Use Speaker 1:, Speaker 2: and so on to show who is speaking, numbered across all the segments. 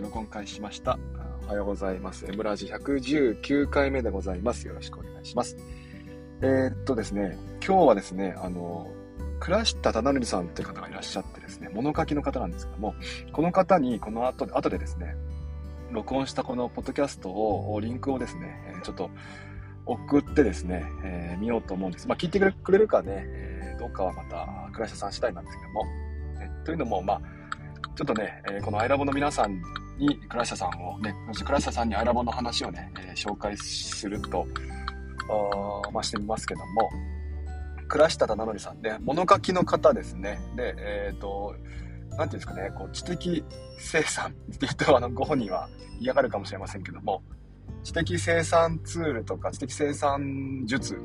Speaker 1: 録音開始しました。おはようございます。エムラジ119回目でございます。よろしくお願いします。えー、っとですね、今日はですね、あの、倉下忠則さんという方がいらっしゃってですね、物書きの方なんですけども、この方にこの後で、後でですね、録音したこのポッドキャストを、リンクをですね、ちょっと送ってですね、えー、見ようと思うんです。まあ、聞いてくれるかね、えー、どうかはまた倉下さん次第なんですけども、ね、というのも、まあ、ちょっとね、えー、このアイラボの皆さんに倉下さんをね、そして倉下さんにアイラボの話をね、えー、紹介すると、まあ、してみますけども、倉下忠則さんね、物書きの方ですね。で、えっ、ー、と、なんていうんですかね、こう知的生産って言うと、あの、ご本人は嫌がるかもしれませんけども、知的生産ツールとか知的生産術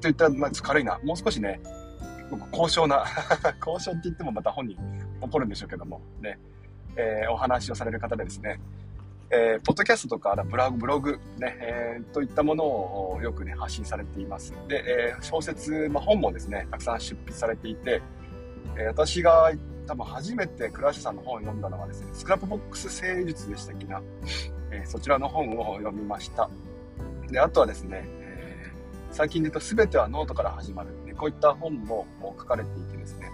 Speaker 1: といった、まあ、軽いな。もう少しね、高尚な 高尚って言ってもまた本人怒るんでしょうけども、ね、えー、お話をされる方でですね、えー、ポッドキャストとかブログ、ブログね、えー、といったものをよくね、発信されています。で、えー、小説、まあ、本もですね、たくさん執筆されていて、え私が多分初めて倉下さんの本を読んだのはですね、スクラップボックス整術でしたっけな、えそちらの本を読みました。で、あとはですね、え最近で言うと全てはノートから始まる、ね、こういった本も書かれていてですね、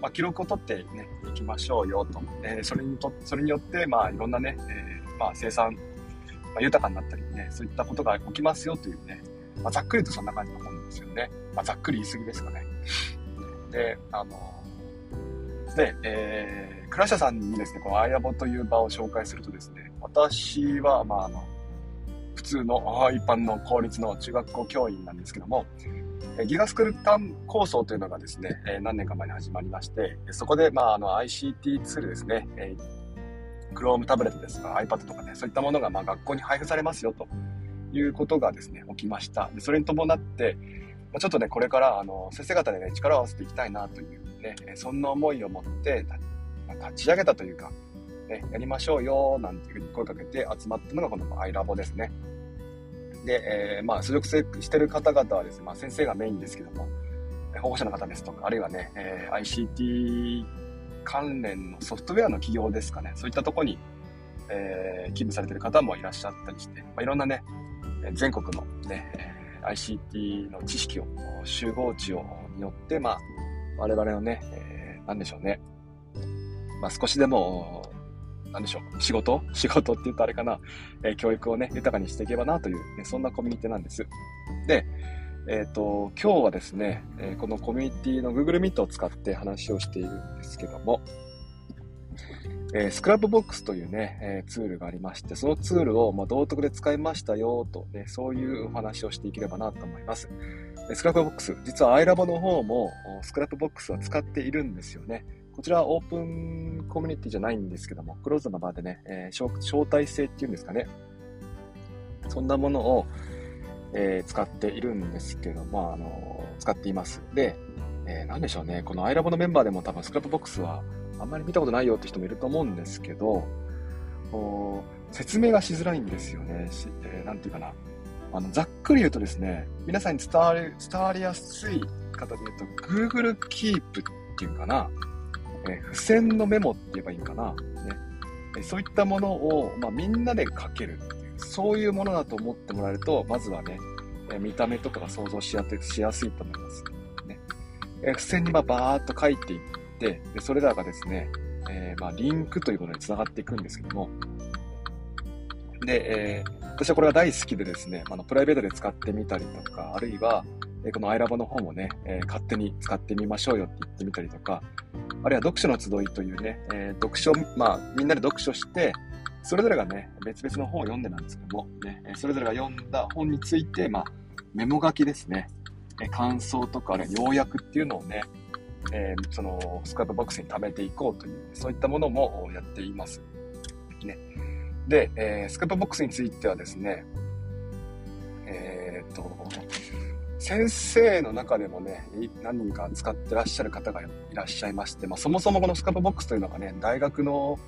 Speaker 1: まあ、記録を取ってね、いきましょうよと。えそれにと、それによって、まあ、いろんなね、えまあ、生産、まあ、豊かになったりね、そういったことが起きますよというね、まあ、ざっくりとそんな感じの本ですよね。まあ、ざっくり言い過ぎですかね。で、あの、で、えー、倉下さんにですね、この iLabo という場を紹介するとですね、私は、まあ、あの、普通の一般の公立の中学校教員なんですけども、ギガスクールタン構想というのがですね、何年か前に始まりまして、そこで、まあ、あの ICT ツールですね、Chrome タブレットですとか iPad とかね、そういったものがま学校に配布されますよということがですね、起きました。でそれに伴って、ちょっとね、これからあの先生方でね、力を合わせていきたいなというね、そんな思いを持って、立ち上げたというか、ね、やりましょうよ、なんていうふうに声かけて集まったのがこの iLabo ですね。で、えー、まあ、所属してる方々はですね、まあ、先生がメインですけども、保護者の方ですとか、あるいはね、えー、ICT 関連のソフトウェアの企業ですかね、そういったとこに、えー、勤務されてる方もいらっしゃったりして、まあ、いろんなね、全国のね、ICT の知識を、集合値をによって、まあ、我々のね、えー、なんでしょうね、まあ、少しでもなんでしょう、仕事？仕事って言うとあれかな、えー、教育をね、豊かにしていけばなという、ね、そんなコミュニティなんです。で、えっ、ー、と、今日はですね、えー、このコミュニティの Google Meet を使って話をしているんですけども、え、 Scrapbox というね、え、ツールがありまして、そのツールを、ま、道徳で使いましたよと、ね、そういうお話をしていければなと思います。スクラップボックス、実は iLabo の方も Scrapbox は使っているんですよね。こちらはオープンコミュニティじゃないんですけども、クローズの場でね、えー、招待制っていうんですかね。そんなものを、えー、使っているんですけど、まあ、あのー、使っています。で、えー、なんでしょうね、この iLabo のメンバーでも多分 Scrapbox はあんまり見たことないよって人もいると思うんですけど、説明がしづらいんですよね。しえー、ていうかな。あの、ざっくり言うとですね、皆さんに伝わり、伝わりやすい方で言うと、Google Keep っていうかな。え付箋のメモって言えばいいかな。ね、えそういったものを、まあ、みんなで書けるそういうものだと思ってもらえると、まずはね、え見た目とかが想像しやしやすいと思います。ね、え付箋にまバーっと書いていって、でそれらがですね、えー、まあ、リンクということにつながっていくんですけども、で、えー、私はこれが大好きでですね、あのプライベートで使ってみたりとか、あるいは、えこの iLabo の方もね、え、勝手に使ってみましょうよって言ってみたりとか、あるいは読書の集いというね、え、読書、まあ、みんなで読書して、それぞれがね、別々の本を読んでなんですけども、ね、それぞれが読んだ本について、まあ、メモ書きですね、え感想とか、あるいは要約っていうのをね、えー、そのスクラップボックスに貯めていこうという、そういったものもやっています。ね、で、えー、 Scrapbox についてはですね、えー、っと、先生の中でもね、何人か使ってらっしゃる方がいらっしゃいまして、まあ、そもそもこの Scrapbox というのがね、大学の、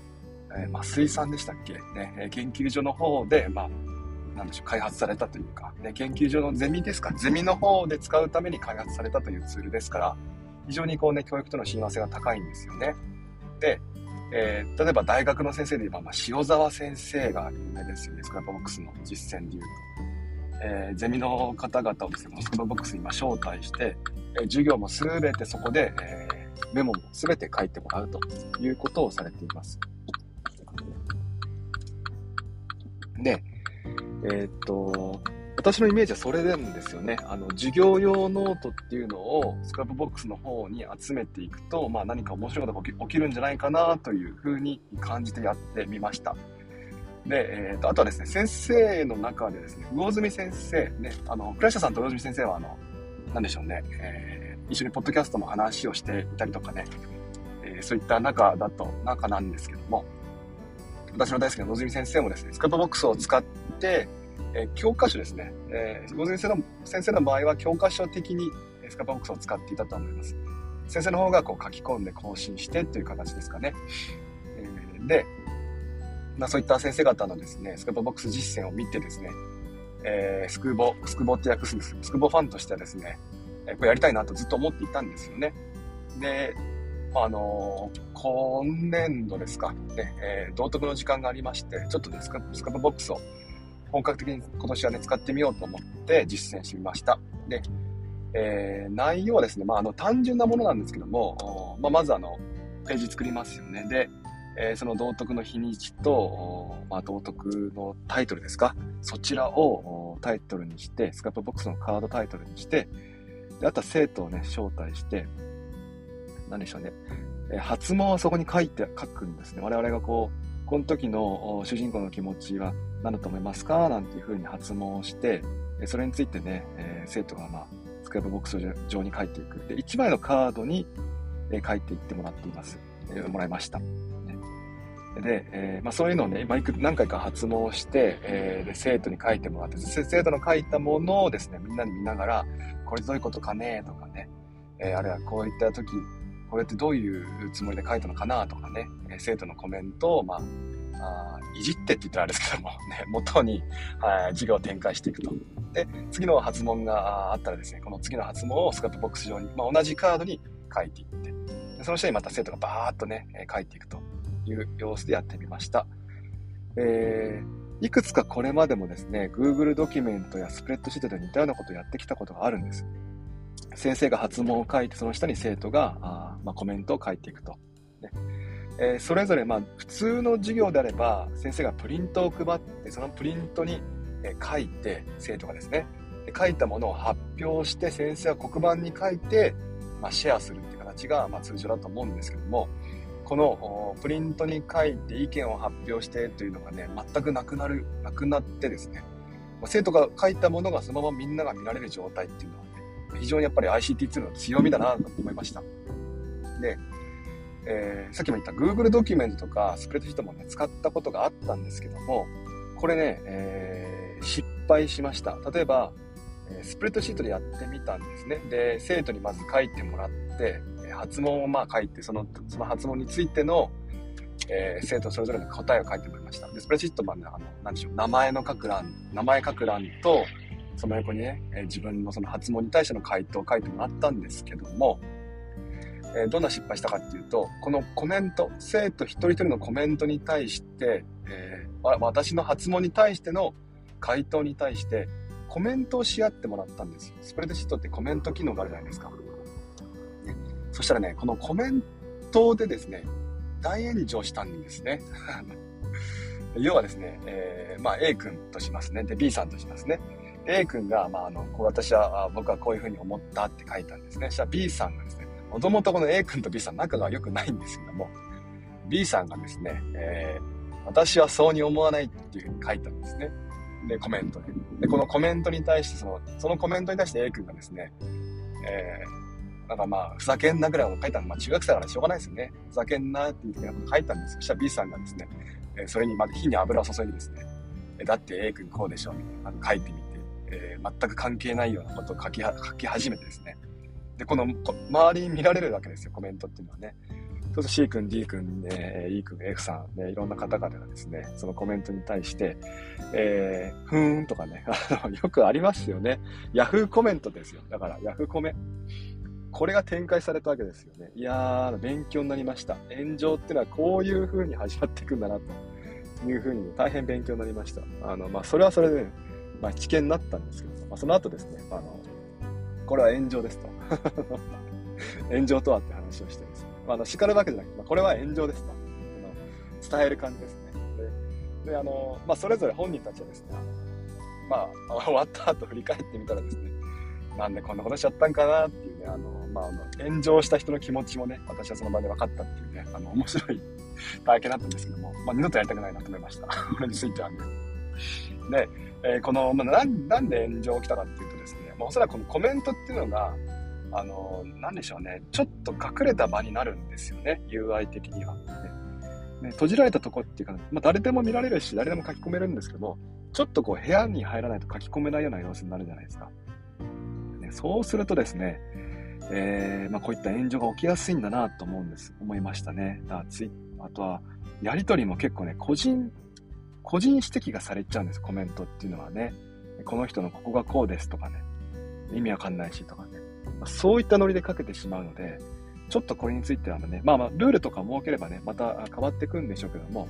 Speaker 1: えー、増井さんでしたっけ、ね、研究所の方で、まあ、なんでしょう、開発されたというか、ね、研究所のゼミですか、ゼミの方で使うために開発されたというツールですから、非常にこうね、教育との親和性が高いんですよね。で、えー、例えば大学の先生で言えば、まあ、塩沢先生が有名ですよね、 Scrapbox の実践で言うと。えー、ゼミの方々をですね、 Scrapbox に招待して、えー、授業もすべてそこで、えー、メモもすべて書いてもらうということをされています。で、えー、っと、私のイメージはそれなんですよね。あの、授業用ノートっていうのを Scrapbox の方に集めていくと、まあ何か面白いことが起きるんじゃないかなというふうに感じてやってみました。で、えーと、あとはですね、先生の中でですね、魚住先生、ね、あの、倉下さんと魚住先生は、あの、なんでしょうね、えー、一緒にポッドキャストの話をしていたりとかね、えー、そういった中だと、中なんですけども、私の大好きな魚住先生もですね、 Scrapbox を使って、えー、教科書ですね、えー、先生の先生の場合は教科書的に Scrapbox を使っていたと思います。先生の方がこう書き込んで更新してという形ですかね。えー、で、まあ、そういった先生方のですね、スクーボックス実践を見てですね、えー、スクボ、スクボって訳すんです。スクボファンとしてはですね、え、これやりたいなとずっと思っていたんですよね。で、あのー、今年度ですか、ね、えー、道徳の時間がありまして、ちょっとね、スカスカボックスを本格的に今年はね、使ってみようと思って実践してみました。で、えー、内容はですね、まあ、あの、単純なものなんですけども、まあ、まずあの、ページ作りますよね。で、えー、その道徳の日にちと、まあ、道徳のタイトルですか、そちらをタイトルにして、スカップボックスのカードタイトルにして、であとは生徒をね、招待して、何でしょうね、えー、発問はそこに書いて、書くんですね。我々がこう、この時の主人公の気持ちは何だと思いますか？なんていうふうに発問をして、それについてね、えー、生徒がまあ、スクラップボックス上に書いていく。で、1枚のカードにえ書いていってもらっています。えもらいました。で、えー、まあ、そういうのをね、まあ、何回か発問して、えー、で生徒に書いてもらって、生徒の書いたものをですね、みんなに見ながら、これどういうことかねとかね、えー、あるいはこういった時、これってどういうつもりで書いたのかなとかね、え生徒のコメントを、まあ、あいじってって言ったらあれですけども、ね、元に、はい、授業を展開していくと。で、次の発問があったらですね、この次の発問をスカットボックス上に、まあ、同じカードに書いていって、その下にまた生徒がバーっとね、書いていくと。いう様子でやってみました。えー、いくつかこれまでもですね、Google ドキュメントやスプレッドシートで似たようなことをやってきたことがあるんです。先生が発問を書いて、その下に生徒があ、まあ、コメントを書いていくと。ねえー、それぞれ、まあ、普通の授業であれば、先生がプリントを配って、そのプリントに、書いて、生徒がですね、書いたものを発表して、先生は黒板に書いて、まあ、シェアするっていう形が、まあ、通常だと思うんですけども、このプリントに書いて意見を発表してというのがね、全くなくなる、なくなってですね、生徒が書いたものがそのままみんなが見られる状態っていうのはね、非常にやっぱり ICT ツールの強みだなと思いました。で、えー、さっきも言った Google ドキュメントとかスプレッドシートもね、使ったことがあったんですけども、これね、えー、失敗しました。例えば、スプレッドシートでやってみたんですね。で、生徒にまず書いてもらって、発問をまあ書いて、その、その発問についての、えー、生徒それぞれの答えを書いてもらいました。で、スプレッドシートはね、あの、なんでしょう、名前の書く欄、名前書く欄と、その横にね、え、自分のその発問に対しての回答を書いてもらったんですけども、え、どんな失敗したかっていうと、このコメント、生徒一人一人のコメントに対して、えー、私の発問に対しての回答に対して、コメントをし合ってもらったんですよ。スプレッドシートってコメント機能があるじゃないですか。そしたらね、このコメントでですね、大炎上したんですね。要はですね、えー、まあ A 君としますね。で、B さんとしますね。A 君が、まあ、あの、私は、僕はこういうふうに思ったって書いたんですね。そしたら B さんがですね、もともとこの A 君と B さん仲が良くないんですけども、B さんがですね、えー、私はそうに思わないっていうふうに書いたんですね。で、コメントで。で、このコメントに対して、その、そのコメントに対して A 君がですね、えー、なんかまあ、ふざけんなぐらいを書いたの、まあ中学生だからしょうがないですよね。ふざけんなっていうふうなこと書いたんですそしたら B さんがですね、えー、それにまだ火に油を注いでですね、え、だって A 君こうでしょ、みたいな書いてみて、えー、全く関係ないようなことを書き書き始めてですね。で、この、周りに見られるわけですよ、コメントっていうのはね。そうすると C 君、D 君、ね、E 君、F さん、ね、いろんな方々がですね、そのコメントに対して、えー、ふーんとかね、あ のよくありますよね。Yahoo コメントですよ。だから Yahoo コメ。これが展開されたわけですよね。いやー、勉強になりました。炎上っていうのはこういう風に始まっていくんだな、という風に、大変勉強になりました。あの、まあ、それはそれで、まあ、危険になったんですけど、まあ、その後ですね、あの、これは炎上ですと。炎上とはって話をしてですね、まあ、あの叱るわけじゃなくて、まあ、これは炎上ですと。伝える感じですね。で、あの、まあ、それぞれ本人たちはですね、まあ、終わった後振り返ってみたらですね、なんでこんなことしちゃったんかなっていうね、あの、まあ、あの炎上した人の気持ちもね、私はその場で分かったっていうね、あの、面白い体験だったんですけども、まあ、二度とやりたくないなと思いました。これについてはね。で、えー、この、まあ、な、なんで炎上起きたかっていうとですね、まあ、おそらくこのコメントっていうのが、あの、なでしょうね、ちょっと隠れた場になるんですよね、UI 的には。ね、閉じられたとこっていうか、まあ、誰でも見られるし、誰でも書き込めるんですけど、ちょっとこう部屋に入らないと書き込めないような様子になるじゃないですか。ね、そうするとですね、えー、まあ、こういった炎上が起きやすいんだなと思うんです、思いましたね。だツイあとは、やりとりも結構ね、個人、個人指摘がされちゃうんです、コメントっていうのはね。この人のここがこうですとかね、意味わかんないしとかね。そういったノリでかけてしまうので、ちょっとこれについてはね、まあまあ、ルールとか設ければね、また変わってくんでしょうけども、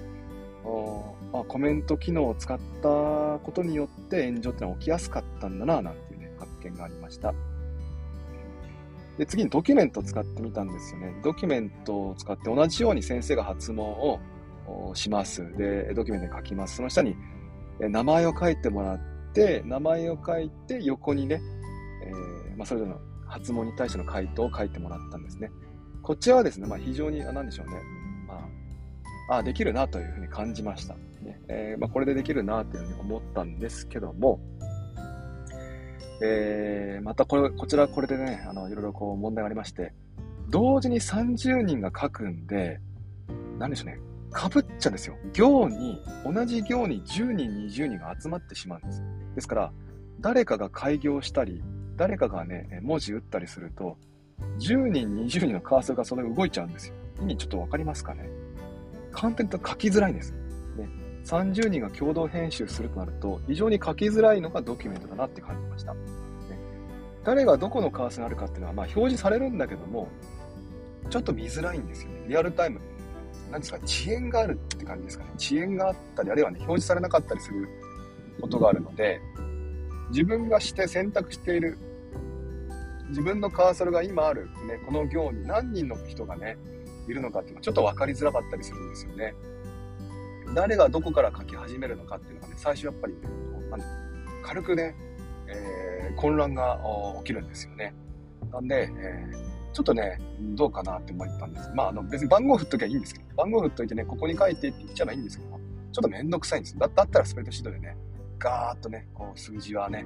Speaker 1: まあ、コメント機能を使ったことによって炎上ってのは起きやすかったんだな、なんていうね、発見がありました。で、次にドキュメントを使ってみたんですよね。ドキュメントを使って同じように先生が発問をします。で、ドキュメントに書きます。その下に名前を書いてもらって、名前を書いて横にね、えー、まあ、それぞれの発問に対しての回答を書いてもらったんですね。こちらはですね、まあ、非常に、なんでしょうね。まあ、あ、できるなというふうに感じました。ねえー、まあ、これでできるなというふうに思ったんですけども、えー、またこれ、こちらこれでね、あの、いろいろこう問題がありまして、同時に30人が書くんで、なんでしょうね、かぶっちゃうんですよ。行に、同じ行に10人、20人が集まってしまうんです。ですから、誰かが開業したり、誰かがね、文字打ったりすると、10人、20人のカーソルがそれ動いちゃうんですよ。意味ちょっとわかりますかね？簡単に言うと書きづらいんです。ね、30人が共同編集するとなると、非常に書きづらいのがドキュメントだなって感じました。ね、誰がどこのカーソルにあるかっていうのは、まあ、表示されるんだけども、ちょっと見づらいんですよね。リアルタイム。なんですか、遅延があるって感じですかね。遅延があったり、あるいはね、表示されなかったりすることがあるので、自分がして選択している自分のカーソルが今ある、ね、この行に何人の人がね、いるのかっていうのはちょっと分かりづらかったりするんですよね。誰がどこから書き始めるのかっていうのがね、最初やっぱり、軽くね、えー、混乱が起きるんですよね。なんで、えー、ちょっとね、どうかなって思ったんです。まあ、あの別に番号振っときゃいいんですけど、番号振っといてね、ここに書いてって言っちゃえばいいんですけど、ちょっとめんどくさいんです。だだったらスプレッドシートでね、ガーッとね、こう数字はね、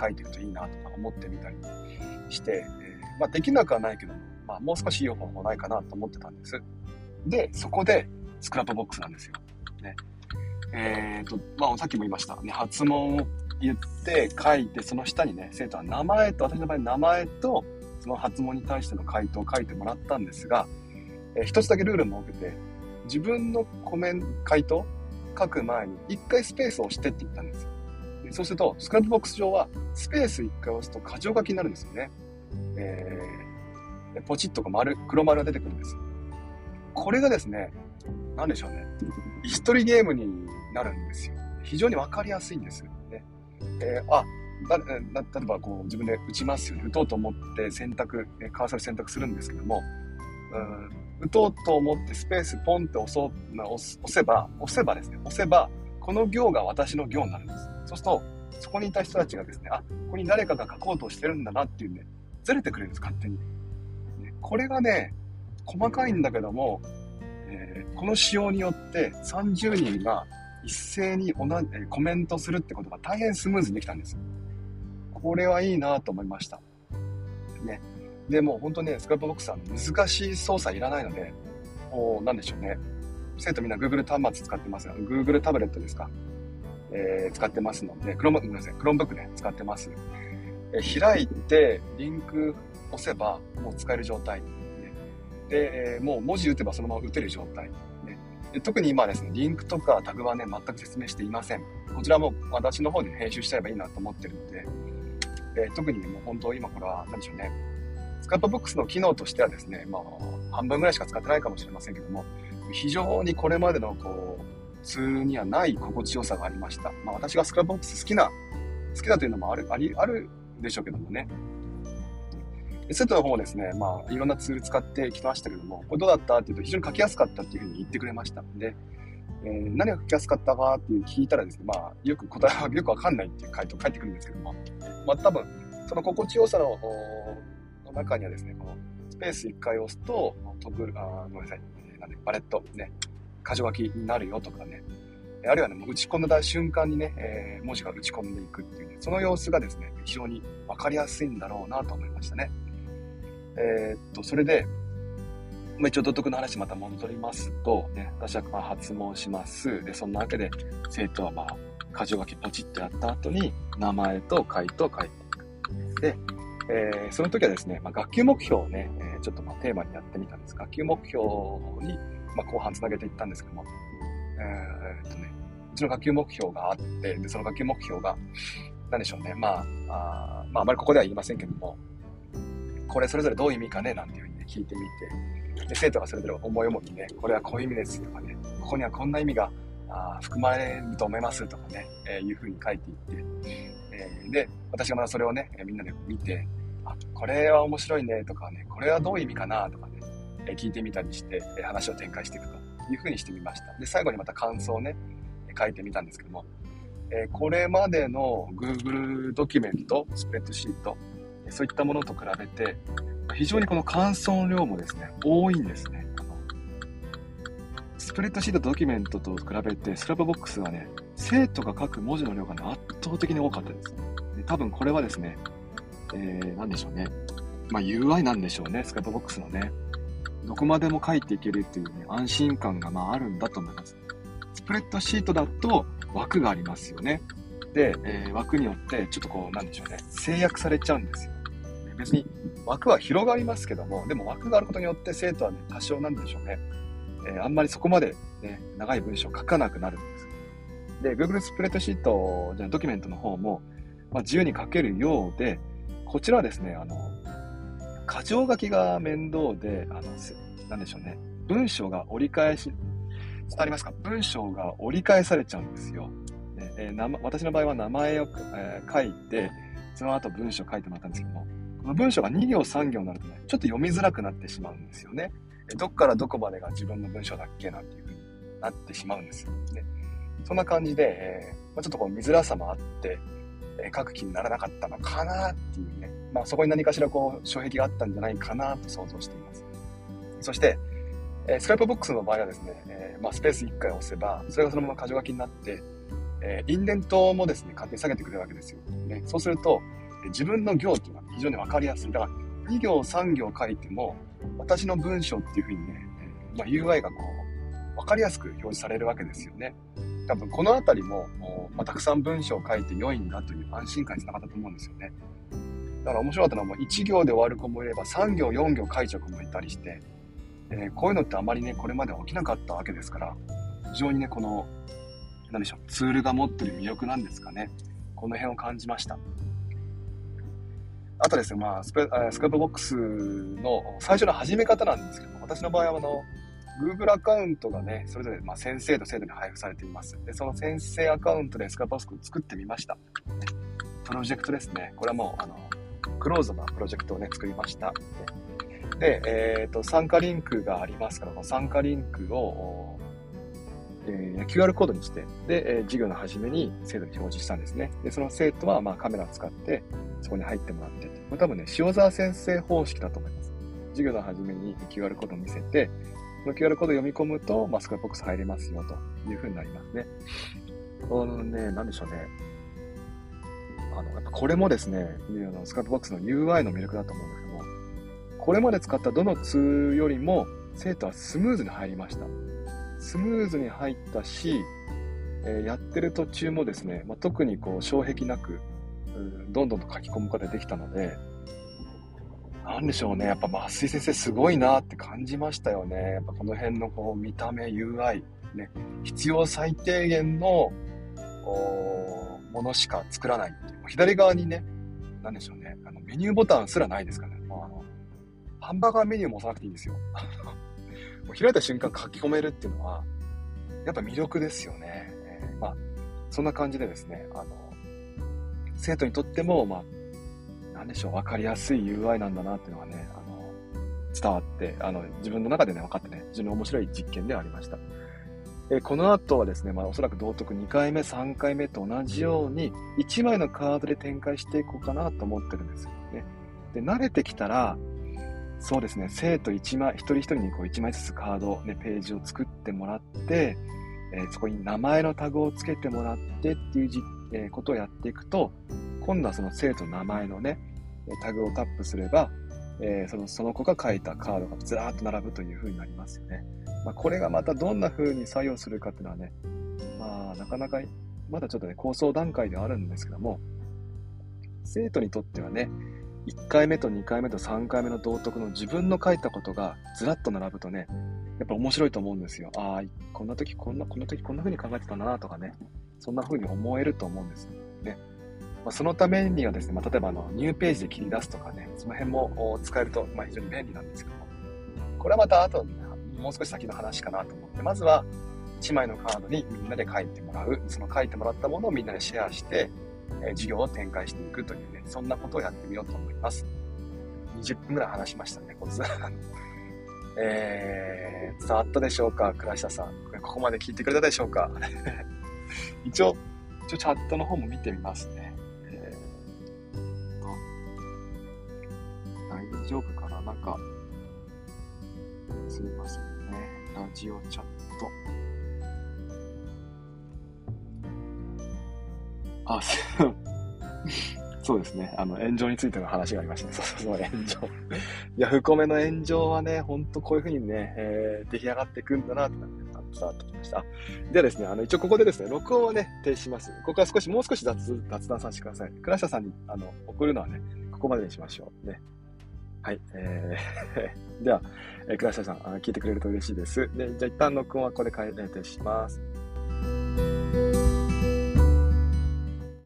Speaker 1: 書いてるといいなとか思ってみたりして、えー、まあ、できなくはないけども、まあ、もう少しいい方法ないかなと思ってたんです。で、そこで、スクラップボックスなんですよ。ね。えっ、ー、と、まあ、さっきも言いました。ね、発問を言って書いて、その下にね、生徒は名前と、私の場合名前と、その発問に対しての回答を書いてもらったんですが、えー、一つだけルール設けて、自分のコメント、回答書く前に一回スペースを押してって言ったんですよ。そうすると、 Scrapbox 上はスペース1回押すと箇条書きになるんですよね。えー、ポチッとか丸、黒丸が出てくるんです。これがですね、何でしょうね。一人ゲームになるんですよ。非常にわかりやすいんです。ねえー、あだ例えばこう自分で打ちますよね。打とうと思って選択、カーソル選択するんですけども、うん打とうと思ってスペースポンって押そう押せば、押せばですね、押せば、この行が私の行になるんです。そうすると、そこにいた人たちがですね、あ、ここに誰かが書こうとしてるんだなっていうね、ずれてくれるんです、勝手に。これがね、細かいんだけども、えー、この仕様によって30人が一斉に同じ、コメントするってことが大変スムーズにできたんです。これはいいなと思いました。ね。で、もう本当ね、スクラップボックスは難しい操作いらないので、もうなんでしょうね。生徒みんな Google 端末使ってますが、Google タブレットですか。えー、使ってますので、 Chrome、ごめんなさい、 Chromebook ね、使ってます。えー、開いて、リンク押せば、もう使える状態。ね、で、えー、もう文字打てばそのまま打てる状態。ね、で特に今ですね、リンクとかタグはね、全く説明していません。こちらも私の方で編集しちゃえばいいなと思ってるので、えー、特にねもう本当今これは、何でしょうね、Scrapbox の機能としてはですね、まあ、半分ぐらいしか使ってないかもしれませんけども、非常にこれまでのこう、ツールにはない心地よさがありました。まあ、私が Scrapbox 好きな、好きだというのもある、あり、あるでしょうけどもね。生徒の方もですね、まあ、いろんなツール使ってきましたけども、これどうだったっていうと、非常に書きやすかったっていうふうに言ってくれましたんで、えー、何が書きやすかったかっていう聞いたらですね、まあ、よく答えはよくわかんないっていう回答返ってくるんですけども、まあ、多分、その心地よさの中にはですね、このスペース1回押すと、飛ぶ、あごめんなさい、えー、なんで、バレット、ね、箇条書きになるよとかね、あるいはね、もう打ち込んだ瞬間にね、えー、文字が打ち込んでいくっていうね、その様子がですね、非常にわかりやすいんだろうなと思いましたね。えー、っと、それで、ま、一応道徳の話また戻りますと、ね、私はまあ発問します。で、そんなわけで、生徒はまあ、箇条書きポチってやった後に、名前と回答を書いていく。で、えー、その時はですね、まあ、学級目標をね、えー、ちょっとまテーマにやってみたんです。学級目標に、まあ、後半つなげていったんですけども、えー、っとね、うちの学級目標があって、で、その学級目標が、何でしょうね、まあ、あまあ、あまりここでは言いませんけども、これそれぞれどういう意味かねなんていうふうにね、聞いてみて、で生徒がそれぞれ思い思いにね、これはこういう意味ですとかね、ここにはこんな意味があ含まれると思いますとかね、えー、いうふうに書いていって、えー、で、私がまたそれをね、みんなで見て、あ、これは面白いねとかね、これはどういう意味かなとかね、え、聞いてみたりして、え話を展開していくというふうにしてみました。で、最後にまた感想をね、書いてみたんですけども、えこれまでの Google ドキュメント、スプレッドシート、そういったものと比べて、非常にこの感想量もですね、多いんですね。スプレッドシートドキュメントと比べて、スラップボックスはね、生徒が書く文字の量が、ね、圧倒的に多かったです。で多分これはですね、えー、なんでしょうね。まあ UI なんでしょうね、 Scrapbox のね。どこまでも書いていけるっていうね、安心感がまああるんだと思います。スプレッドシートだと枠がありますよね。で、えー、枠によってちょっとこう、なんでしょうね、制約されちゃうんですよ。別に枠は広がりますけども、でも枠があることによって生徒はね、多少なんでしょうね、えー、あんまりそこまでね、長い文章を書かなくなるんです。で、Google スプレッドシート、じゃドキュメントの方も、まあ、自由に書けるようで、こちらはですね、あの、箇条書きが面倒で、あの、なんでしょうね、文章が折り返し、伝わりますか？文章が折り返されちゃうんですよ。ねえー、私の場合は名前を、えー、書いて、その後文章書いてもらったんですけども、この文章が2行3行になるとね、ちょっと読みづらくなってしまうんですよね。どっからどこまでが自分の文章だっけなんていう風になってしまうんですよ。ね、そんな感じで、えー、ま、ちょっとこう見づらさもあって、えー、書く気にならなかったのかなっていうね、まあ、そこに何かしらこう障壁があったんじゃないかなと想像しています。そして、えー、 Scrapbox の場合はですね、えまあ、スペース1回押せば、それがそのまま箇条書きになって、えインデントもですね、勝手に下げてくれるわけですよ。ね、そうすると、自分の行っていうのは非常に分かりやすい。だから、2行3行書いても、私の文章っていうふうにね、まあ、UI がこう、分かりやすく表示されるわけですよね。多分このあたりも、まあ、たくさん文章を書いて良いんだという安心感につながったと思うんですよね。だから面白かったのはもう1行で終わる子もいれば3行4行書いちゃう子もいたりして、えー、こういうのってあまりね、これまで起きなかったわけですから、非常にね、この、何でしょう、ツールが持ってる魅力なんですかね。この辺を感じました。あとですね、まあ、スペ Scrapbox の最初の始め方なんですけど、私の場合はあの、Google アカウントがね、それぞれまあ先生と生徒に配布されています。で、その先生アカウントで Scrapbox を作ってみました。プロジェクトですね。これはもう、あの、クローズなプロジェクトをね、作りました。で、えっ、ー、と、参加リンクがありますから、この参加リンクを、えー、QR コードにして、で、えー、授業の初めに生徒に表示したんですね。で、その生徒は、まあ、カメラを使って、そこに入ってもらってこれ多分ね、塩沢先生方式だと思います。授業の初めに QR コードを見せて、の QR コード読み込むと、マスクボックス入れますよという風になりますね。このね、なんでしょうね。あの、やっぱこれもですね、スカートボックスの UI の魅力だと思うんですけども、これまで使ったどのツールよりも、生徒はスムーズに入りました。スムーズに入ったし、えー、やってる途中もですね、まあ、特にこう障壁なく、どんどんと書き込むことができたので、なんでしょうね。やっぱ増井先生すごいなって感じましたよね。やっぱこの辺のこう見た目、UI、ね、必要最低限のものしか作らないっていう。左側にね、なんでしょうね。あのメニューボタンすらないですからね。あのハンバーガーメニューも押さなくていいんですよ。もう開いた瞬間書き込めるっていうのは、やっぱ魅力ですよね。えー、まあ、そんな感じでですね、あの、生徒にとっても、まあ、なんでしょう、わかりやすい UI なんだなっていうのがね、あの、伝わって、あの、自分の中でね、分かってね、非常に面白い実験ではありました。えこの後はですね、まあ、おそらく道徳2回目、3回目と同じように、1枚のカードで展開していこうかなと思ってるんですよね。で、慣れてきたら、そうですね、生徒1枚、一人一人にこう1枚ずつカード、ね、ページを作ってもらって、えー、そこに名前のタグをつけてもらってっていうじ、えー、ことをやっていくと、今度はその生徒の名前のね、タグをタップすれば、えー、そのその子が書いたカードがずらーっと並ぶという風になりますよね。まあ、これがまたどんな風に作用するかっていうのはね、まあ、なかなか、まだちょっとね、構想段階ではあるんですけども、生徒にとってはね、1回目と2回目と3回目の道徳の自分の書いたことがずらっと並ぶとね、やっぱ面白いと思うんですよ。ああ、こんな時こんな、この時こんな風に考えてたなとかね、そんな風に思えると思うんですよね。ま、そのためにはですね、まあ、例えばあのニューページで切り出すとかね、その辺も使えると、ま、非常に便利なんですけども、これはまた後、もう少し先の話かなと思って、まずは1枚のカードにみんなで書いてもらう、その書いてもらったものをみんなでシェアして、え授業を展開していくというね、そんなことをやってみようと思います。20分ぐらい話しましたね、こつ。えー、伝わったでしょうか倉下さん。ここまで聞いてくれたでしょうか 一応、一応チャットの方も見てみますね。大丈夫かな？なんか、すみませんね。ラジオチャット。あ、そうですね。あの、炎上についての話がありましたね。そうそうそう、炎上。いや、コメの炎上はね、ほんとこういう風にね、えー、出来上がっていくんだなって伝わってきました。ではですね、あの、一応ここでですね、録音をね、停止します。ここは少し、もう少し雑雑談させてください。倉下さんに、あの、送るのはね、ここまでにしましょう。ね。はい。えー では、えー、倉下さん、聞いてくれると嬉しいです。で、じゃあ一旦録音はここで停止します。